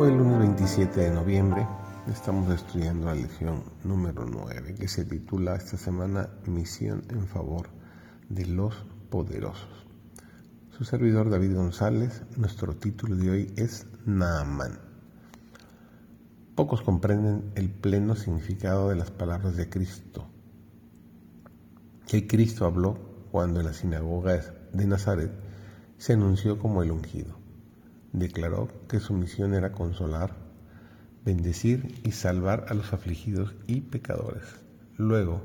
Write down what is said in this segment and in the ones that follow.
Hoy lunes 27 de noviembre estamos estudiando la lección número 9 que se titula esta semana Misión en favor de los poderosos. Su servidor David González, nuestro título de hoy es Naaman. Pocos comprenden el pleno significado de las palabras de Cristo. Que Cristo habló cuando en la sinagoga de Nazaret se anunció como el ungido declaró que su misión era consolar, bendecir y salvar a los afligidos y pecadores. Luego,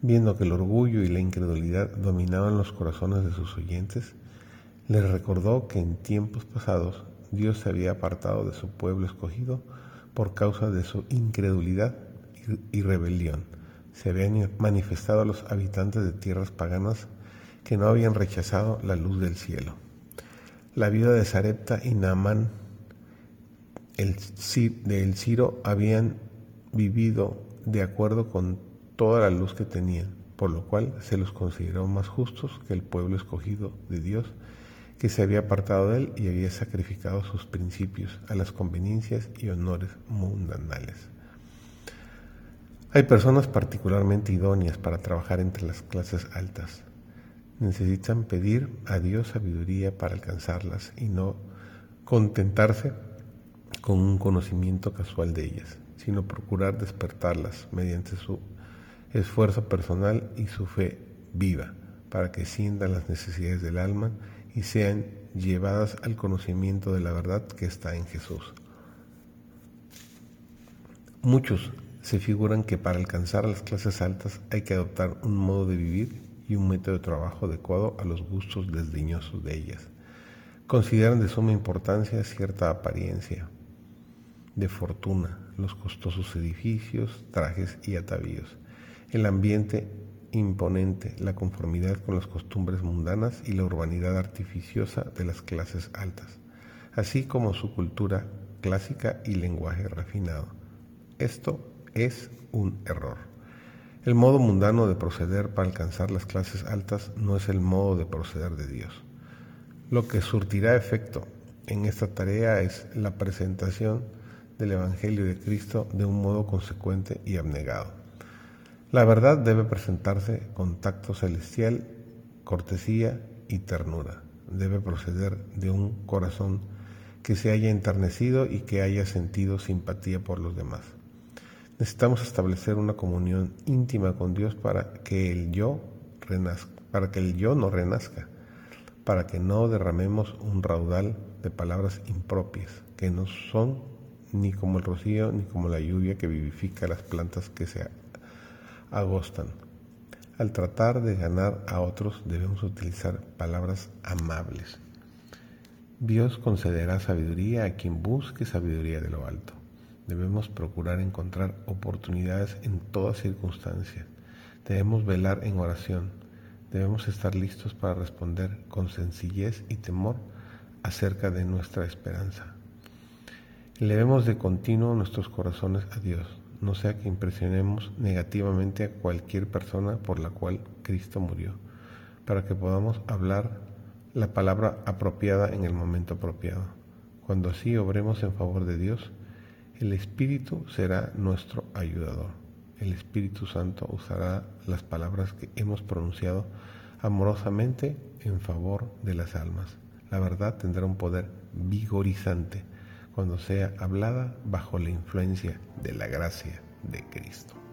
viendo que el orgullo y la incredulidad dominaban los corazones de sus oyentes, les recordó que en tiempos pasados Dios se había apartado de su pueblo escogido por causa de su incredulidad y rebelión. Se habían manifestado a los habitantes de tierras paganas que no habían rechazado la luz del cielo. La vida de Sarepta y Naamán el, de El Ciro habían vivido de acuerdo con toda la luz que tenían, por lo cual se los consideró más justos que el pueblo escogido de Dios, que se había apartado de él y había sacrificado sus principios a las conveniencias y honores mundanales. Hay personas particularmente idóneas para trabajar entre las clases altas, necesitan pedir a Dios sabiduría para alcanzarlas y no contentarse con un conocimiento casual de ellas, sino procurar despertarlas mediante su esfuerzo personal y su fe viva, para que sientan las necesidades del alma y sean llevadas al conocimiento de la verdad que está en Jesús. Muchos se figuran que para alcanzar las clases altas hay que adoptar un modo de vivir y un método de trabajo adecuado a los gustos desdeñosos de ellas. Consideran de suma importancia cierta apariencia de fortuna, los costosos edificios, trajes y atavíos, el ambiente imponente, la conformidad con las costumbres mundanas y la urbanidad artificiosa de las clases altas, así como su cultura clásica y lenguaje refinado. Esto es un error. El modo mundano de proceder para alcanzar las clases altas no es el modo de proceder de Dios. Lo que surtirá efecto en esta tarea es la presentación del Evangelio de Cristo de un modo consecuente y abnegado. La verdad debe presentarse con tacto celestial, cortesía y ternura. Debe proceder de un corazón que se haya enternecido y que haya sentido simpatía por los demás. Necesitamos establecer una comunión íntima con Dios para que el yo para que el yo no renazca, para que no derramemos un raudal de palabras impropias, que no son ni como el rocío ni como la lluvia que vivifica las plantas que se agostan. Al tratar de ganar a otros debemos utilizar palabras amables. Dios concederá sabiduría a quien busque sabiduría de lo alto. Debemos procurar encontrar oportunidades en todas circunstancias. Debemos velar en oración. Debemos estar listos para responder con sencillez y temor acerca de nuestra esperanza. Levemos de continuo nuestros corazones a Dios, no sea que impresionemos negativamente a cualquier persona por la cual Cristo murió, para que podamos hablar la palabra apropiada en el momento apropiado. Cuando así obremos en favor de Dios, el Espíritu será nuestro ayudador. El Espíritu Santo usará las palabras que hemos pronunciado amorosamente en favor de las almas. La verdad tendrá un poder vigorizante cuando sea hablada bajo la influencia de la gracia de Cristo.